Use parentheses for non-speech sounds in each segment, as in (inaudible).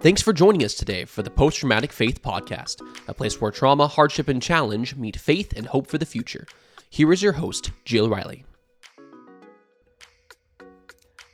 Thanks for joining us today for the Post Traumatic Faith Podcast, a place where trauma, hardship, and challenge meet faith and hope for the future. Here is your host, Jill Riley.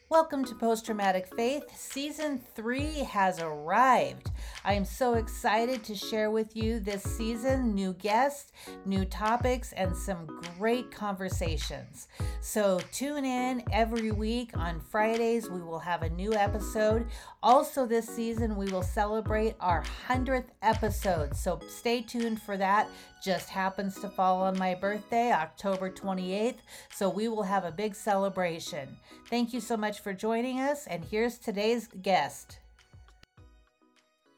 Welcome to Post Traumatic Faith. Season 3 has arrived. I am so excited to share with you this season new guests, new topics, and some great conversations. So tune in every week on Fridays. We will have a new episode. Also, this season, we will celebrate our 100th episode. So stay tuned for that. Just happens to fall on my birthday, October 28th. So we will have a big celebration. Thank you so much for joining us. And here's today's guest.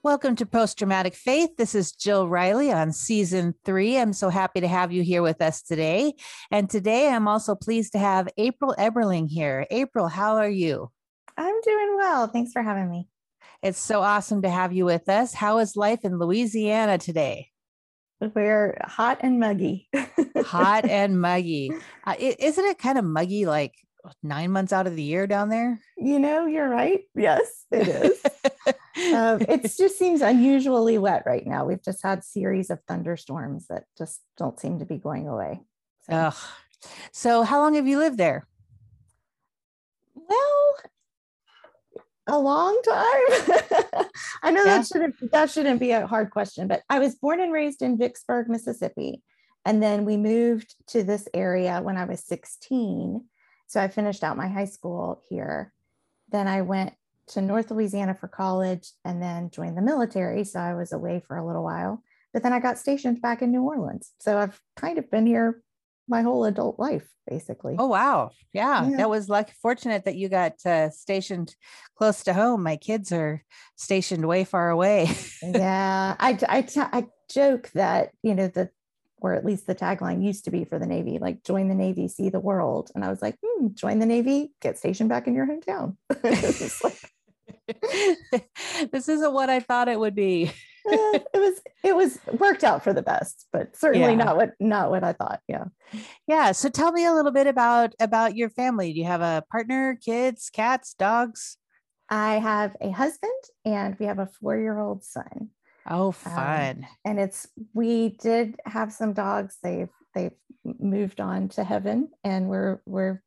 Welcome to Post Traumatic Faith. This is Jill Riley on season three. I'm so happy to have you here with us today. And today I'm also pleased to have April Eberling here. April, how are you? I'm doing well. Thanks for having me. It's so awesome to have you with us. How is life in Louisiana today? We're hot and muggy. (laughs) hot and muggy. Uh, isn't it kind of muggy like nine months out of the year down there? You know, you're right. Yes, it is. (laughs) um, it just seems unusually wet right now. We've just had series of thunderstorms that just don't seem to be going away. So, Ugh. so how long have you lived there? Well, a long time. (laughs) I know yeah. that shouldn't that shouldn't be a hard question, but I was born and raised in Vicksburg, Mississippi, and then we moved to this area when I was 16. So I finished out my high school here. Then I went to North Louisiana for college and then joined the military. So I was away for a little while. But then I got stationed back in New Orleans. So I've kind of been here my whole adult life basically oh wow yeah, yeah. that was like fortunate that you got uh, stationed close to home my kids are stationed way far away (laughs) yeah I, I, I joke that you know the or at least the tagline used to be for the navy like join the navy see the world. And i was like hmm, join the navy get stationed back in your hometown. (laughs) (laughs) This isn't what i thought it would be. Eh, it was it was worked out for the best but certainly yeah. not what not what i thought yeah. Yeah so tell me a little bit about about your family. Do you have a partner kids cats dogs? I have a husband and we have a four-year-old son oh um, fun um, and it's we did have some dogs they've they've moved on to heaven and we're we're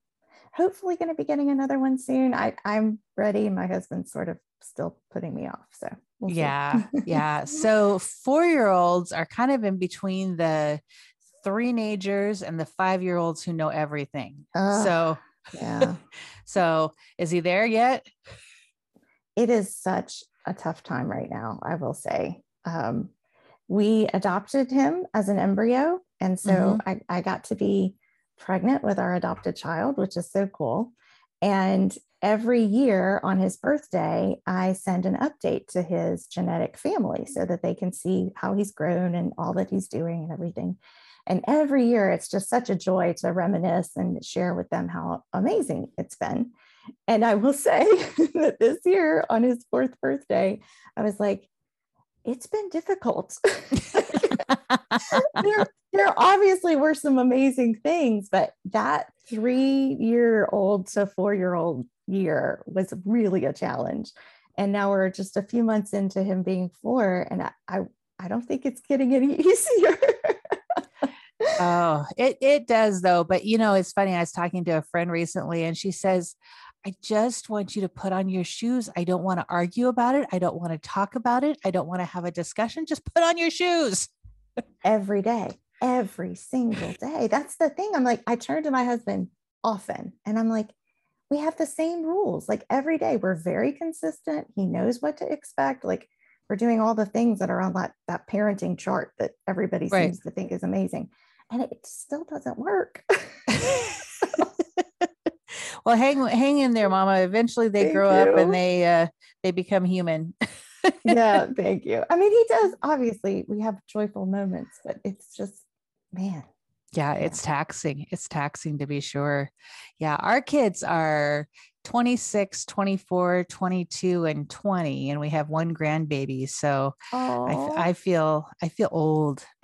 hopefully going to be getting another one soon i i'm ready my husband's sort of still putting me off so We'll yeah. (laughs) yeah. So four year olds are kind of in between the three nagers and the five year olds who know everything. So, yeah. (laughs) so is he there yet? It is such a tough time right now, I will say. Um, we adopted him as an embryo. And so mm-hmm. I, I got to be pregnant with our adopted child, which is so cool. And every year on his birthday, I send an update to his genetic family so that they can see how he's grown and all that he's doing and everything. And every year, it's just such a joy to reminisce and share with them how amazing it's been. And I will (laughs) say that this year, on his fourth birthday, I was like, it's been difficult. (laughs) (laughs) there, there obviously were some amazing things, but that three year old to four year old year was really a challenge. And now we're just a few months into him being four, and I, I, I don't think it's getting any (laughs) easier. oh, it it does though. But you know, it's funny. I was talking to a friend recently, and she says, I just want you to put on your shoes. I don't want to argue about it. I don't want to talk about it. I don't want to have a discussion. Just put on your shoes. every day, every single day. That's the thing. I'm like, I turn to my husband often and I'm like, we have the same rules. Like every day, we're very consistent. He knows what to expect. Like we're doing all the things that are on that, that parenting chart that everybody right. seems to think is amazing. And it still doesn't work. (laughs) (laughs) well, hang hang in there, mama. Eventually they thank grow you. up and they uh they become human. (laughs) yeah, thank you. I mean, he does obviously we have joyful moments, but it's just man, yeah, it's taxing. It's taxing to be sure. Yeah, our kids are 26, 24, 22, and 20, and we have one grandbaby. So I, I feel I feel old. (laughs)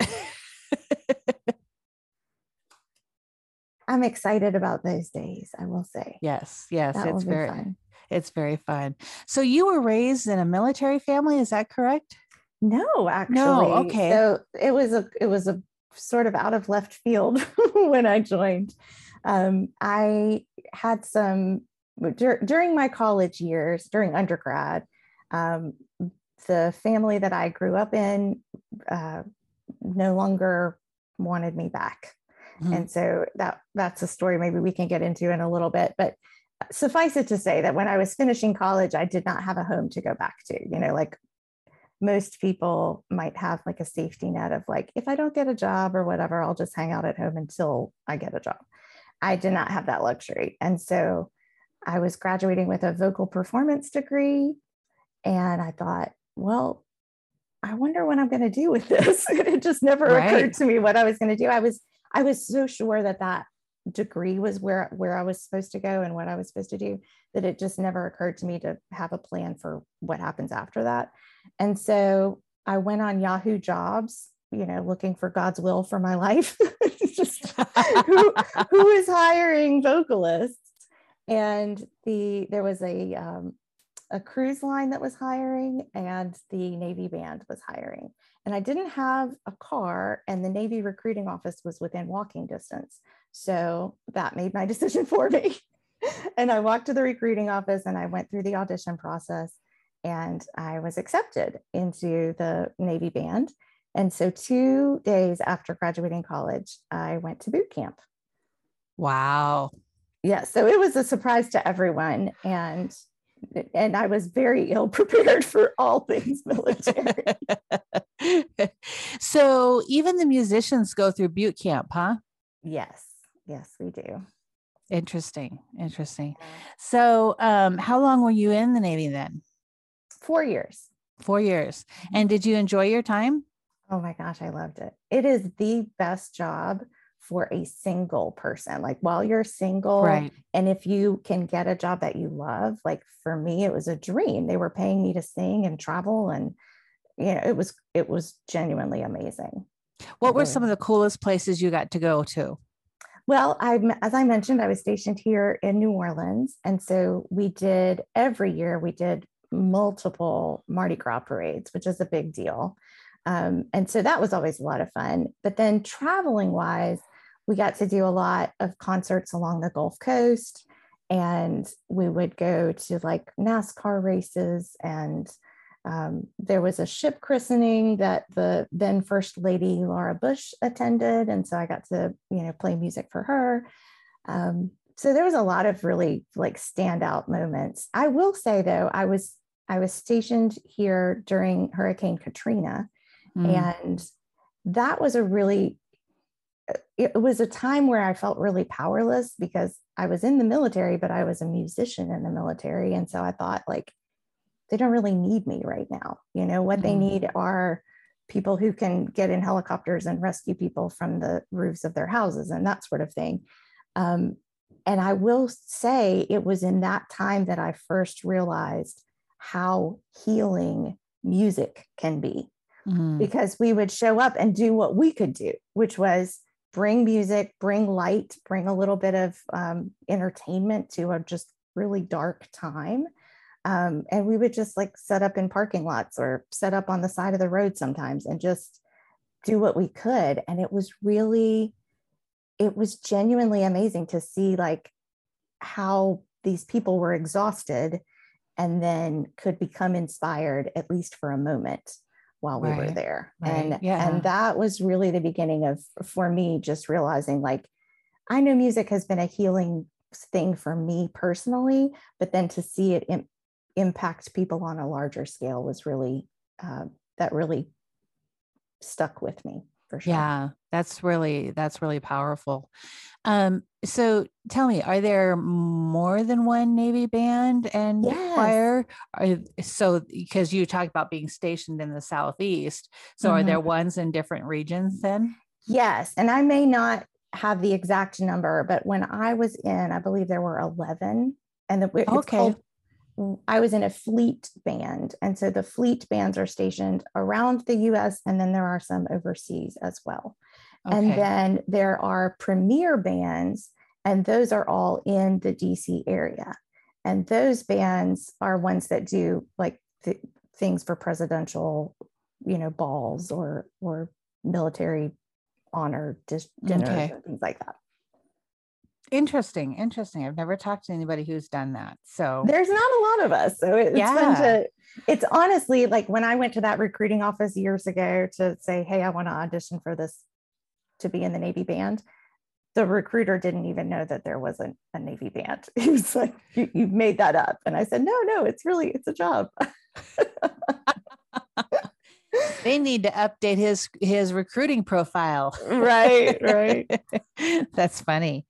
I'm excited about those days, I will say. Yes, yes, that it's very fun. It's very fun. So you were raised in a military family, is that correct? No, actually. No, okay. So it was a it was a sort of out of left field (laughs) when I joined. Um, I had some dur- during my college years, during undergrad. Um, the family that I grew up in uh, no longer wanted me back, mm-hmm. and so that that's a story maybe we can get into in a little bit. But suffice it to say that when I was finishing college, I did not have a home to go back to. You know, like most people might have like a safety net of like, if I don't get a job or whatever, I'll just hang out at home until I get a job. I did not have that luxury. And so I was graduating with a vocal performance degree. And I thought, well, I wonder what I'm going to do with this. (laughs) it just never right. occurred to me what I was going to do. I was I was so sure that that degree was where where I was supposed to go and what I was supposed to do that it just never occurred to me to have a plan for what happens after that. And so I went on Yahoo Jobs, you know, looking for God's will for my (laughs) life. just who, who is hiring vocalists? And the there was a um, a cruise line that was hiring and the Navy band was hiring. And I didn't have a car, and the Navy recruiting office was within walking distance. So that made my (laughs) decision for me. and I walked to the recruiting office and I went through the audition process and I was accepted into the Navy band. And so, two days after graduating college, I went to boot camp. Wow. Yeah. So it was a surprise to everyone. And and I was very ill prepared for all things military. (laughs) (laughs) so even the musicians go through boot camp, huh? Yes. Yes, we do. Interesting. Interesting. So um, how long were you in the Navy then? Four years. Four years. Mm-hmm. And did you enjoy your time? Oh my gosh, I loved it. It is the best job for a single person. Like while you're single, right. and if you can get a job that you love, like for me, it was a dream. They were paying me to sing and travel, and you know, it was it was genuinely amazing. What were some of the coolest places you got to go to? Well, I as I mentioned, I was stationed here in New Orleans, and so we did every year we did multiple Mardi Gras parades, which is a big deal. Um, and so that was always a lot of fun. But then traveling wise, we got to do a lot of concerts along the Gulf Coast, and we would go to like NASCAR races. And um, there was a ship christening that the then First Lady Laura Bush attended, and so I got to you know play music for her. Um, so there was a lot of really like standout moments. I will say though, I was I was stationed here during Hurricane Katrina, mm. and that was a really it was a time where I felt really powerless because I was in the military, but I was a musician in the military. And so I thought, like, they don't really need me right now. You know, what mm-hmm. they need are people who can get in helicopters and rescue people from the roofs of their houses and that sort of thing. Um, and I will say it was in that time that I first realized how healing music can be. Mm-hmm. Because we would show up and do what we could do, which was bring music, bring light, bring a little bit of um, entertainment to a just really dark time. Um, and we would just like set up in parking lots or set up on the side of the road sometimes and just do what we could. And it was really, it was genuinely amazing to see like how these people were exhausted and then could become inspired at least for a moment while we right, were there right, and yeah. and that was really the beginning of for me just realizing like i know music has been a healing thing for me personally but then to see it Im- impact people on a larger scale was really uh, that really stuck with me for sure yeah that's really that's really powerful um so tell me are there more than one navy band and yes. choir are, so because you talked about being stationed in the southeast so mm-hmm. are there mm-hmm. ones in different regions then yes and i may not have the exact number but when i was in i believe there were 11 and the, okay called, I was in a fleet band. And so the fleet bands are stationed around the US and then there are some overseas as well. Okay. And then there are premier bands, and those are all in the DC area. and those bands are ones that do like th- things for presidential you know balls or or military honor dis- dinners Okay. and things like that Interesting. Interesting. I've never talked to anybody who's done that. So there's not a lot of us so it- it's fun to it's honestly like when i went to that recruiting office years ago to say hey i want to audition for this to be in the navy band the recruiter didn't even know that there wasn't a navy band (laughs) he was like you, you've made that up and i said no no it's really it's a job (laughs) they need to update his his recruiting profile. right right (laughs) That's funny.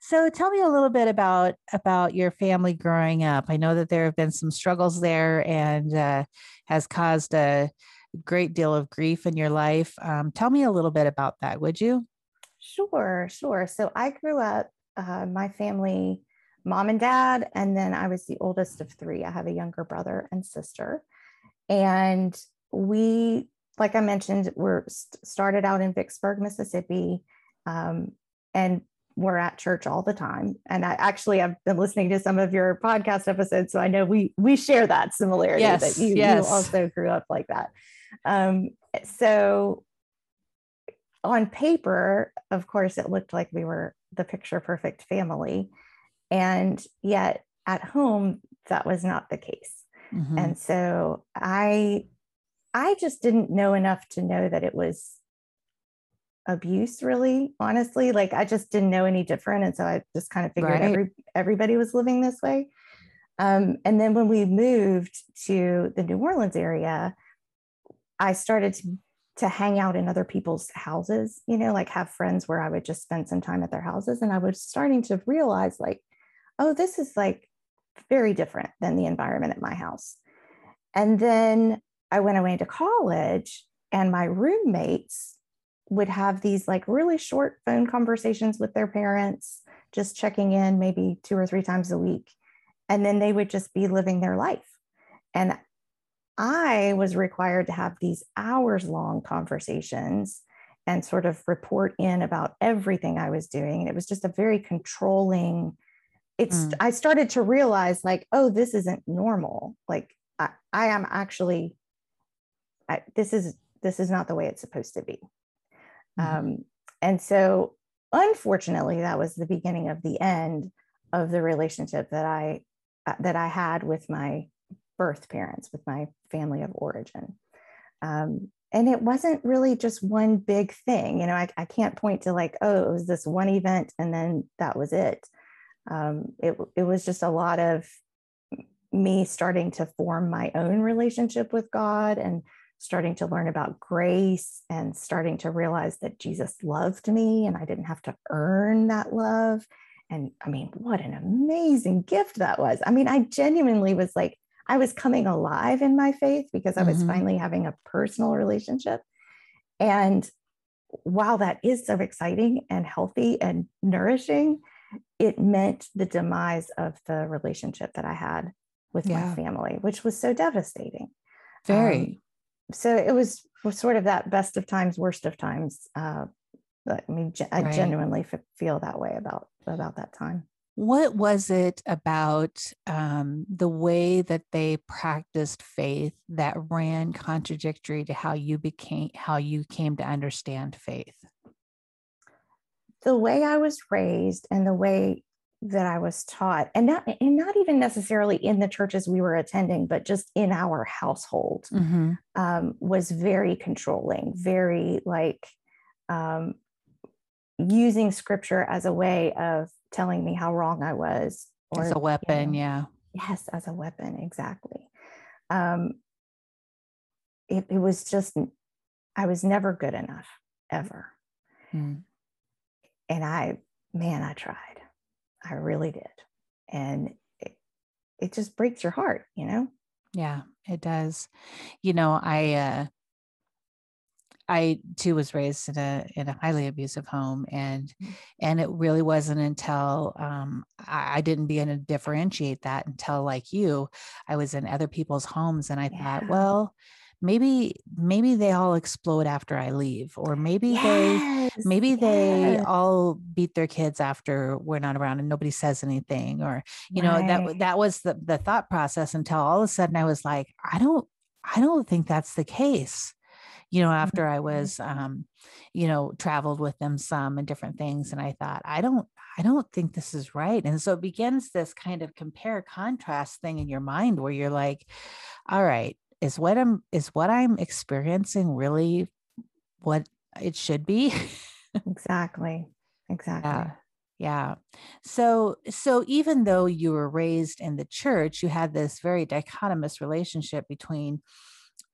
So tell me a little bit about about your family growing up. I know that there have been some struggles there and uh, has caused a great deal of grief in your life. Um, tell me a little bit about that, would you? Sure, sure. So I grew up, uh, my family, mom and dad, and then I was the oldest of three. I have a younger brother and sister. And we, like I mentioned, we're st- started out in Vicksburg, Mississippi, um, and we're at church all the time. And I actually I've been listening to some of your podcast episodes, so I know we we share that similarity Yes, that you, yes. you also grew up like that. Um, so on paper, of course, it looked like we were the picture perfect family. And yet at home, that was not the case. Mhm. And so I I just didn't know enough to know that it was abuse really honestly. Like i just didn't know any different and so i just kind of figured Right. every everybody was living this way. Um, and then when we moved to the new orleans area i started to, to hang out in other people's houses you know like have friends where i would just spend some time at their houses and i was starting to realize like oh this is like very different than the environment at my house. And then I went away to college, and my roommates would have these like really short phone conversations with their parents, just checking in maybe two or three times a week. And then they would just be living their life. And I was required to have these hours long conversations and sort of report in about everything I was doing. And it was just a very controlling. It's, Mm. I started to realize, like, oh, this isn't normal. Like, I, I am actually I, this is this is not the way it's supposed to be. Mhm. um, and so unfortunately that was the beginning of the end of the relationship that i uh, that i had with my birth parents with my family of origin. Um, and it wasn't really just one big thing you know I, I can't point to like oh it was this one event and then that was it. Um, it, it was just a lot of me starting to form my own relationship with god and starting to learn about grace and starting to realize that Jesus loved me and I didn't have to earn that love. And I mean, what an amazing gift that was. I mean, I genuinely was like, I was coming alive in my faith because I was Mhm. finally having a personal relationship. And while that is so exciting and healthy and nourishing, it meant the demise of the relationship that I had with Yeah. my family, which was so devastating Very. um, so it was, sort of that best of times worst of times uh, i mean i Right. genuinely f- feel that way about about that time what was it about um, the way that they practiced faith that ran contradictory to how you became how you came to understand faith the way i was raised and the way that i was taught and not and not even necessarily in the churches we were attending but just in our household mm-hmm. um, was very controlling, very like um, using scripture as a way of telling me how wrong I was. as a you weapon know, yeah Yes, as a weapon, exactly. Um, it, it was just, I was never good enough, ever. Mm. And I, man, I tried. I really did. And it, it just breaks your heart, you know? Yeah, it does. You know, I uh I too was raised in a in a highly abusive home and Mm. and it really wasn't until um I, I didn't begin to differentiate that until like you, I was in other people's homes and I thought, well, maybe maybe they all explode after I leave, or maybe yes, they maybe yes. they all beat their kids after we're not around and nobody says anything, or you right. know that that was the the thought process until all of a sudden I was like, I don't I don't think that's the case you know, after I mm-hmm. was, um, you know, traveled with them some and different things. And I thought, I don't, I don't think this is right. And so it begins this kind of compare contrast thing in your mind where you're like, all right, is what I'm, is what I'm experiencing really what it should be? (laughs) exactly. Exactly. Yeah. Yeah. So so even though you were raised in the church, you had this very dichotomous relationship between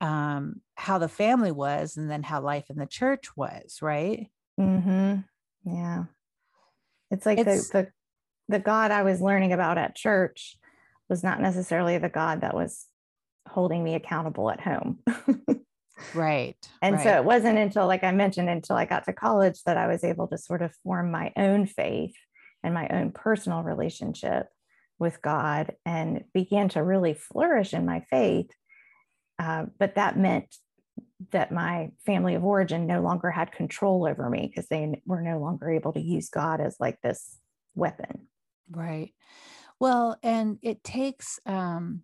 um, how the family was and then how life in the church was, right? Mm-hmm. Yeah. It's like it's, the, the the God I was learning about at church was not necessarily the God that was holding me accountable at home. right. (laughs) And right. so it wasn't until, like I mentioned, until I got to college that I was able to sort of form my own faith and my own personal relationship with God and began to really flourish in my faith uh, but that meant that my family of origin no longer had control over me because they were no longer able to use God as like this weapon. Right. Well, and it takes um,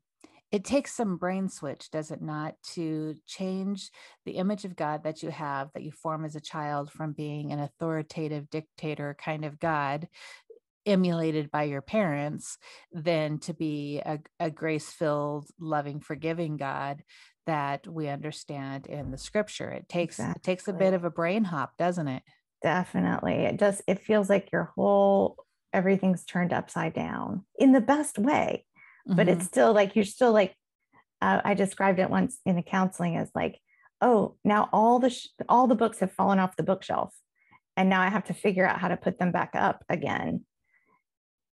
it takes some brain switch, does it not, to change the image of God that you have, that you form as a child, from being an authoritative dictator kind of God emulated by your parents than to be a, a grace filled, loving, forgiving God that we understand in the scripture. It takes exactly. it takes a bit of a brain hop, doesn't it? Definitely. It just it feels like your whole everything's turned upside down in the best way. Mm-hmm. But it's mm-hmm. still like you're still like uh, I described it once in the counseling as like, oh, now all the sh- all the books have fallen off the bookshelf, and now I have to figure out how to put them back up again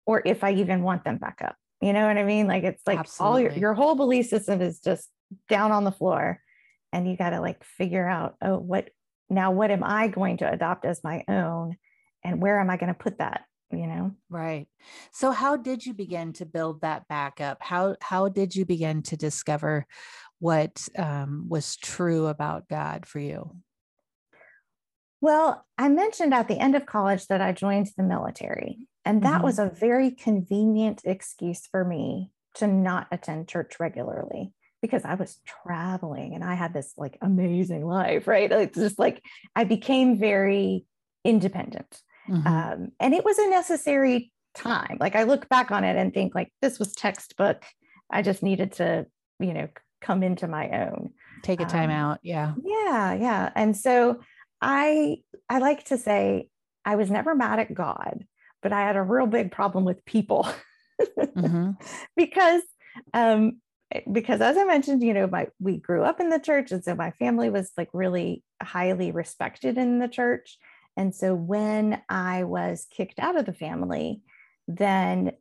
or if I even want them back up. You know what I mean? Like it's like Absolutely. all your, your whole belief system is just down on the floor. And you got to like figure out, oh, what now, what am I going to adopt as my own? And where am I going to put that? You know? Right. So how did you begin to build that back up? How how did you begin to discover what um, was true about God for you? Well, I mentioned at the end of college that I joined the military. And that mm-hmm. was a very convenient excuse for me to not attend church regularly because I was traveling and I had this like amazing life, right? It's just like I became very independent. Mm-hmm. Um, and it was a necessary time. Like I look back on it and think like this was textbook. I just needed to, you know, come into my own. Take a time um, out. Yeah. Yeah. Yeah. And so I I like to say I was never mad at God but I had a real big problem with people mm-hmm. (laughs) because um, because as I mentioned, you know, my we grew up in the church, and so my family was like really highly respected in the church. And so when I was kicked out of the family, then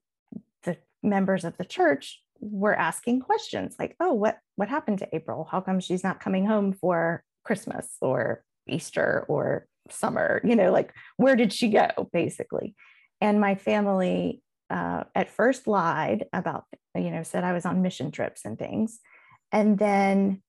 the members of the church were asking questions like, "Oh, what what happened to April? How come she's not coming home for Christmas or Easter or summer? You know, like where did she go?" Basically, and my family uh, at first lied about, you know, said I was on mission trips and things. And then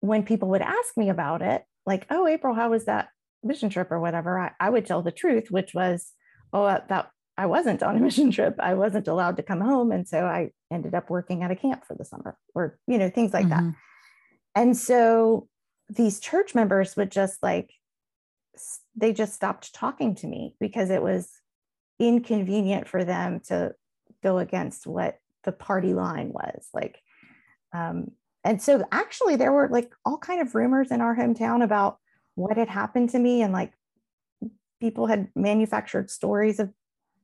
when people would ask me about it, like, oh, April, how was that mission trip or whatever, I, I would tell the truth, which was, oh, uh, that I wasn't on a (laughs) mission trip. I wasn't allowed to come home. And so I ended up working at a camp for the summer or, you know, things like mm-hmm. that. And so these church members would just like, they just stopped talking to me because it was inconvenient for them to go against what the party line was like um, and so actually there were like all kind of rumors in our hometown about what had happened to me and like people had manufactured stories of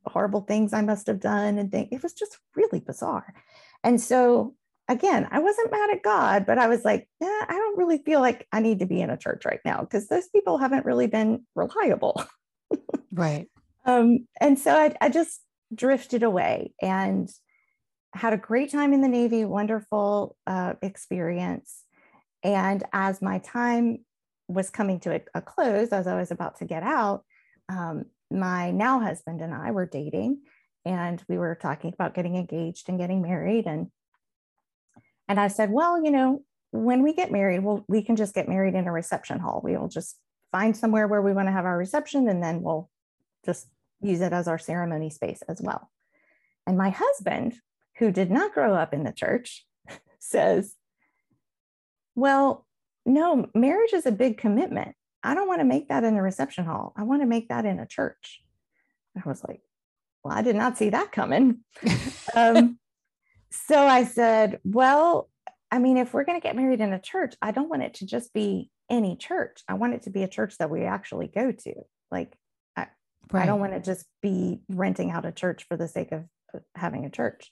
horrible things i must have done and think it was just really bizarre. And so again i wasn't mad at god but i was like eh, i don't really feel like i need to be in a church right now because those people haven't really been reliable. Right. (laughs) Um, and so I, I just drifted away and had a great time in the Navy, wonderful uh, experience. And as my time was coming to a, a, close, as I was about to get out, um, my now husband and I were dating, and we were talking about getting engaged and getting married. And and I said, well, you know, when we get married, well, we can just get married in a reception hall. We will just find somewhere where we want to have our reception and then we'll just use it as our ceremony space as well. And my husband, who did not grow up in the church, (laughs) says, Well, no, marriage is a big commitment. I don't want to make that in a reception hall. I want to make that in a church. I was like, Well, I did not see that coming. (laughs) um, so I said, Well, I mean, if we're going to get married in a church, I don't want it to just be any church. I want it to be a church that we actually go to. Like, I, right. I don't want to just be renting out a church for the sake of having a church.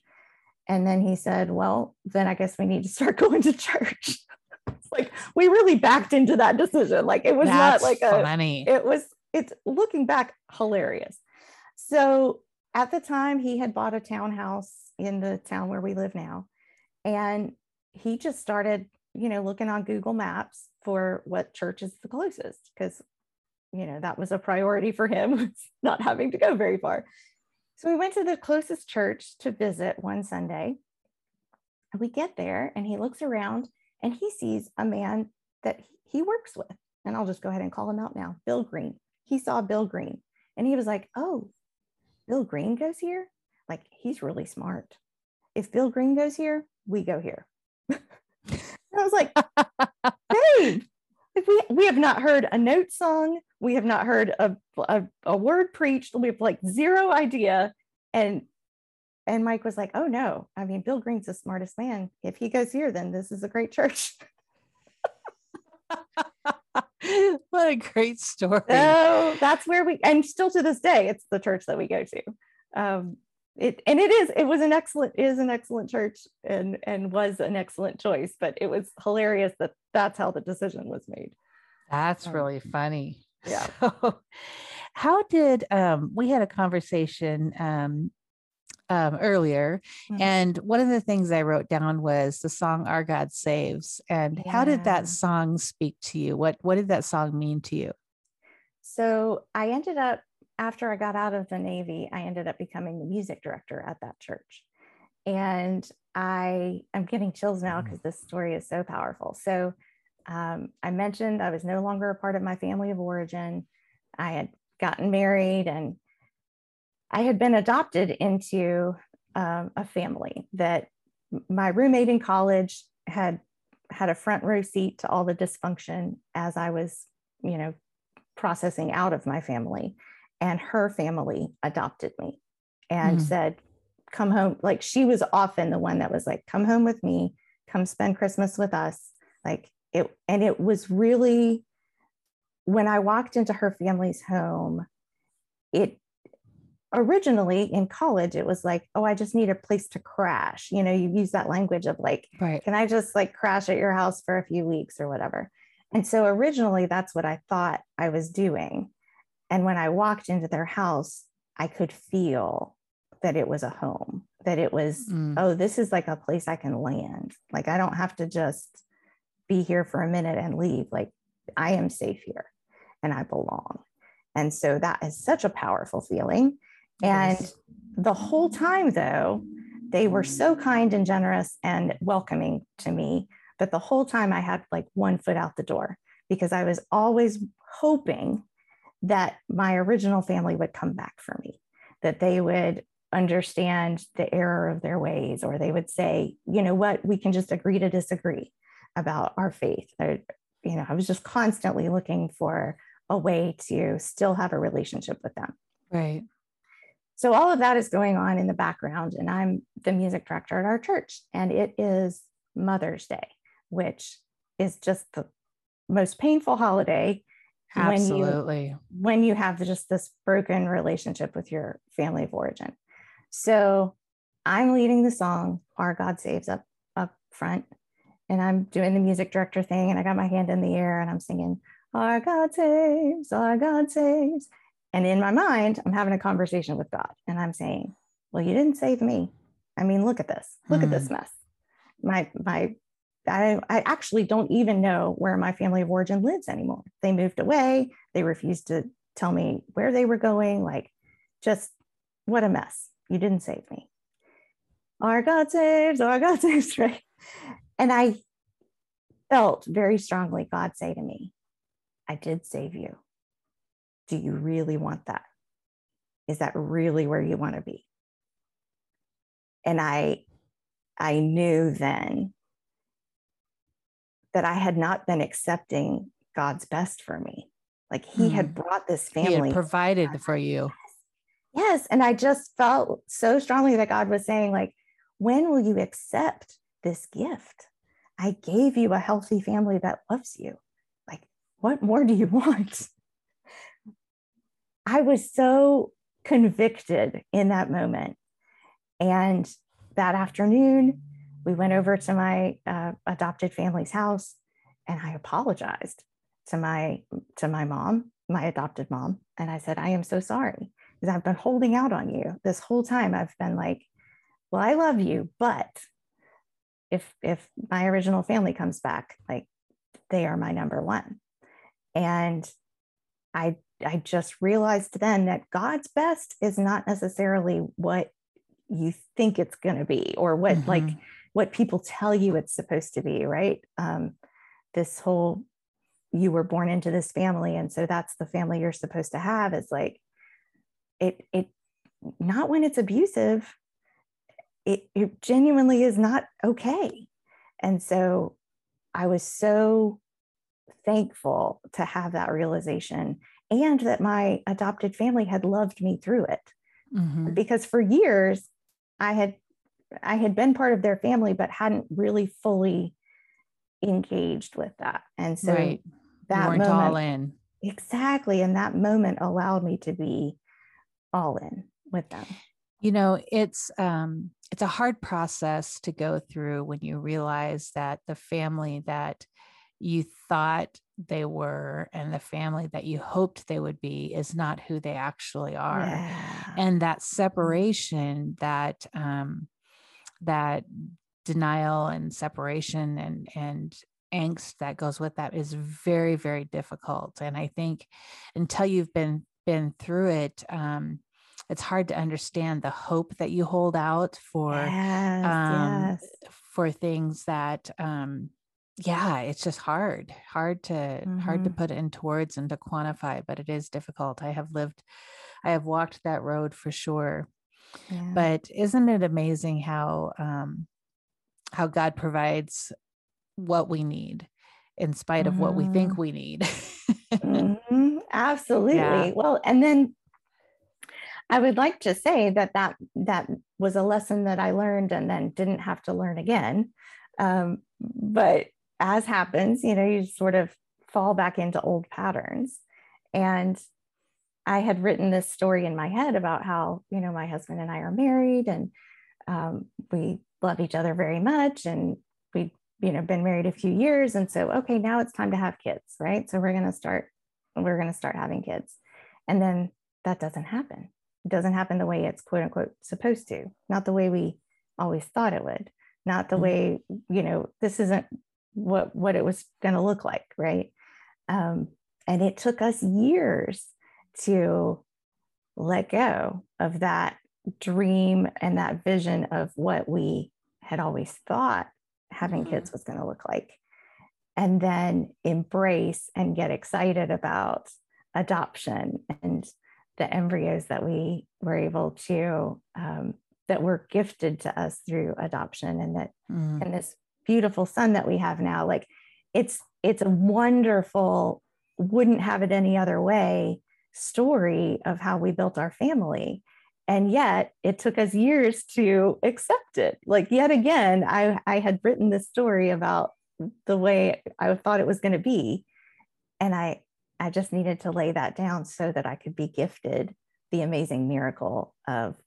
And then he said, Well, then I guess we need to start (laughs) going to church. It's (laughs) like we really backed into that decision. Like it was That's not like a funny. It was it's looking back hilarious. So at the time he had bought a townhouse in the town where we live now. And he just started, you know, looking on Google Maps for what church is the closest because you know that was a priority for him (laughs) not having to go very far so we went to the closest church to visit one sunday we get there and he looks around and he sees a man that he works with and i'll just go ahead and call him out now bill green he saw bill green and he was like oh bill green goes here like he's really smart if bill green goes here we go here (laughs) I was like, babe, we, we have not heard a note sung. We have not heard a, a, a word preached. We have like zero idea. And and Mike was like, oh no, I mean, Bill Green's the smartest man. If he goes here, then this is a great church. (laughs) what a great story. Oh, that's where we, and still to this day, it's the church that we go to. Um, it and it is it was an excellent is an excellent church and and was an excellent choice but it was hilarious that that's how the decision was made that's um, really funny yeah (laughs) so, how did um we had a conversation um um, earlier. Mm-hmm. And one of the things I wrote down was the song Our God Saves. And yeah. how did that song speak to you? What what did that song mean to you? So I ended up after I got out of the Navy, I ended up becoming the music director at that church. And I am getting chills now because mm. this story is so powerful. So um, I mentioned I was no longer a part of my family of origin. I had gotten married and I had been adopted into um, a family that my roommate in college had had a front row seat to all the dysfunction as I was, you know, processing out of my family and her family adopted me and mm. said, Come home. Like she was often the one that was like, Come home with me, come spend Christmas with us. Like it, and it was really when I walked into her family's home, it originally in college, it was like, oh, I just need a place to crash. You know, you use that language of like, right. can I just like crash at your house for a few weeks or whatever? And so originally that's what I thought I was doing. And when I walked into their house, I could feel that it was a home, that it was, mm. oh, this is like a place I can land. Like I don't have to just be here for a minute and leave. Like I am safe here and I belong. And so that is such a powerful feeling. And the whole time, though, they were so kind and generous and welcoming to me. But the whole time I had like one foot out the door because I was always hoping that my original family would come back for me, that they would understand the error of their ways, or they would say, you know what, we can just agree to disagree about our faith. I, you know, I was just constantly looking for a way to still have a relationship with them. Right. So all of that is going on in the background, and I'm the music director at our church, and it is Mother's Day, which is just the most painful holiday Absolutely. When you, when you have just this broken relationship with your family of origin. So I'm leading the song, Our God Saves up up front. And I'm doing the music director thing, and I got my hand in the air and I'm singing, Our God saves, our God saves. And in my mind, I'm having a conversation with God and I'm saying, Well, you didn't save me. I mean, look at this. Look hmm. at this hmm. mess. My my I, I actually don't even know where my family of origin lives anymore. They moved away. They refused to tell me where they were going. Like, just what a mess. You didn't save me. Our God saves, our God (laughs) saves, right? And I felt very strongly God say to me, I did save you. Do you really want that? Is that really where you want to be? And I I knew then that I had not been accepting God's best for me. Like he mm. had hmm. brought this family. He provided for you. Yes. And I just felt so strongly that God was saying, like, when will you accept this gift? I gave you a healthy family that loves you. Like, what more do you (laughs) want? I was so convicted in that moment. And that afternoon, we went over to my uh, adopted family's house and I apologized to my to my mom, my adopted mom, and I said, "I am so sorry because I've been holding out on you this whole time. I've been like, well, I love you, but if if my original family comes back, like they are my number one." And I I just realized then that God's best is not necessarily what you think it's going to be or what mm-hmm. like what people tell you it's supposed to be right um, this whole you were born into this family and so that's the family you're supposed to have is like it it not when it's abusive it, it genuinely is not okay and so i was so thankful to have that realization and that my adopted family had loved me through it. Mm-hmm. because for years i had i had been part of their family but hadn't really fully engaged with that. And so right. that moment, all in. Exactly. And that moment allowed me to be all in with them. You know it's um it's a hard process to go through when you realize that the family that you thought they were and the family that you hoped they would be is not who they actually are yeah. and that mm-hmm. separation that um that denial and separation and and angst that goes with that is very very difficult and i think until you've been been through it um it's hard to understand the hope that you hold out for yes, um yes. for things that um yeah it's just hard hard to mm-hmm. hard to mm-hmm. put into words and to quantify but it is difficult i have lived i have walked that road for sure yeah. but isn't it amazing how um how God provides what we need in spite of mm-hmm. what we think mm-hmm. we need. (laughs) mm-hmm. Absolutely. Yeah. Well, and then I would like to say that that that was a lesson that I learned and then didn't have to learn again. Um, but as happens, you know, you sort of fall back into old patterns. And I had written this story in my head about how, you know, my husband and I are married and um, we love each other very much and we you know been married a few years. And so okay now it's time to have kids right? So we're going to start we're going to start having kids. And then that doesn't happen. It doesn't happen the way it's quote unquote supposed to. Not the way we always thought it would. Not the mm-hmm. way you know this isn't what what it was going to look like right um, and it took us years to let go of that dream and that vision of what we had always thought having mm-hmm. kids was going to look like and then embrace and get excited about adoption and the embryos that we were able to um, that were gifted to us through adoption and that mm. and this beautiful son that we have now like it's it's a wonderful wouldn't have it any other way story of how we built our family. And yet it took us years to accept it. Like yet again i i had written this story about the way i thought it was going to be. And i i just needed to lay that down so that i could be gifted the amazing miracle of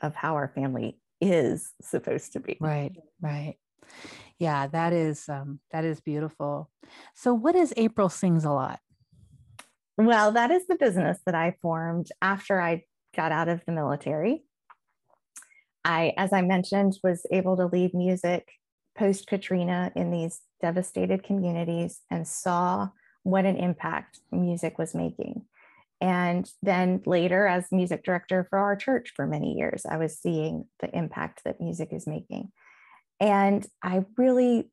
of how our family is supposed to be right right yeah that is um that is beautiful so what is april sings a lot well that is the business that i formed after i got out of the military. I, as I mentioned, was able to lead music post Katrina in these devastated communities and saw what an impact music was making. And then later, as music director for our church for many years, I was seeing the impact that music is making. And I really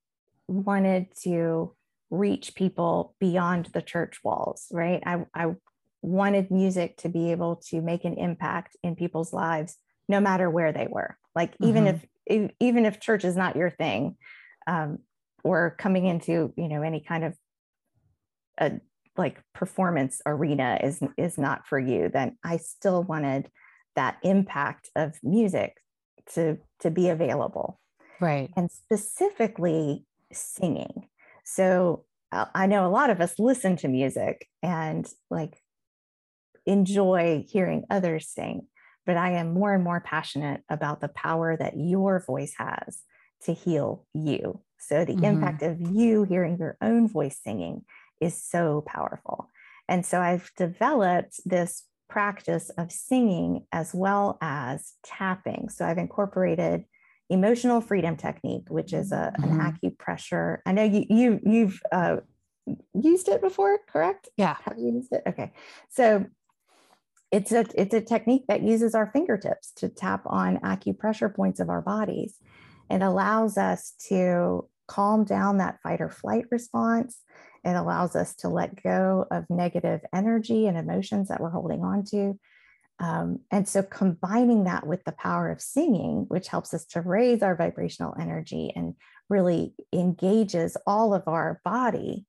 wanted to reach people beyond the church walls, right? I, I wanted music to be able to make an impact in people's lives, no matter where they were. Like even mm-hmm. if, even if church is not your thing, um, or coming into you know any kind of a like performance arena is is not for you, then I still wanted that impact of music to to be available. Right. And specifically singing. So uh, i know a lot of us listen to music and like enjoy hearing others sing but i am more and more passionate about the power that your voice has to heal you. So the mm-hmm. impact of you hearing your own voice singing is so powerful and so i've developed this practice of singing as well as tapping. So I've incorporated emotional freedom technique, which is a, mm-hmm. an acupressure. I know you, you you've uh, used it before, correct? Yeah. Have you used it? Okay. So it's a it's a technique that uses our fingertips to tap on acupressure points of our bodies. It allows us to calm down that fight or flight response it allows us to let go of negative energy and emotions that we're holding on to. Um, and so combining that with the power of singing, which helps us to raise our vibrational energy and really engages all of our body,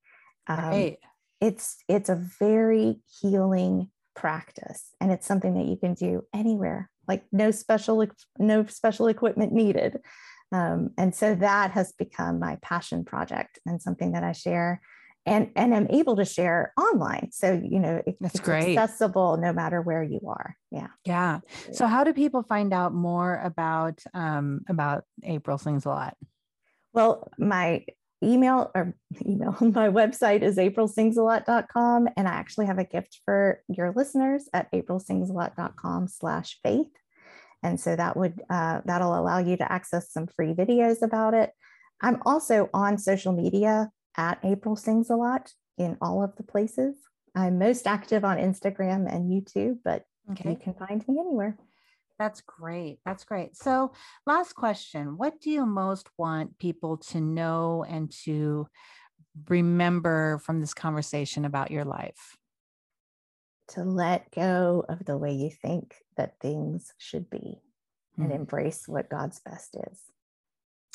um, right. it's it's a very healing practice, and it's something that you can do anywhere. Like no special no special equipment needed. Um, and so that has become my passion project and something that I share and and I'm able to share online. So you know it, that's it's great. accessible no matter where you are. Yeah. Yeah. So how do people find out more about um about april sings a lot? Well my email or email (laughs) my website is aprilsingsalot.com and i actually have a gift for your listeners at aprilsingsalot.com slash faith. And so that would uh, that'll allow you to access some free videos about it. I'm also on social media at April Sings a Lot in all of the places. I'm most active on Instagram and YouTube, but okay. you can find me anywhere. That's great. That's great. So, last question What do you most want people to know and to remember from this conversation about your life? To let go of the way you think that things should be mm-hmm. and hmm. embrace what God's best is.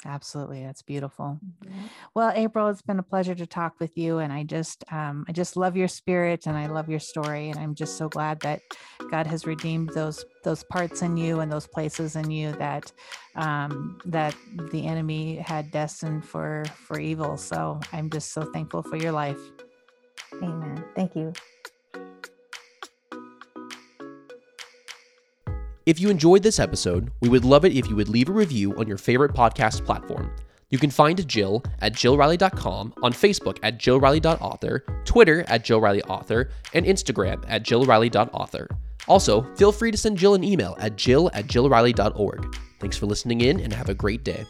Absolutely. That's beautiful. Mm-hmm. Well, April, it's been a pleasure to talk with you. And I just, um, I just love your spirit and I love your story. And I'm just so glad that God has redeemed those, those parts in you and those places in you that, um, that the enemy had destined for, for evil. So I'm just so thankful for your life. Amen. Thank you. If you enjoyed this episode, we would love it if you would leave a review on your favorite podcast platform. You can find Jill at jillriley.com, on Facebook at jillriley.author, Twitter at jillrileyauthor, and Instagram at jillriley.author. Also, feel free to send Jill an email at jill at jillriley.org. Thanks for listening in and have a great day.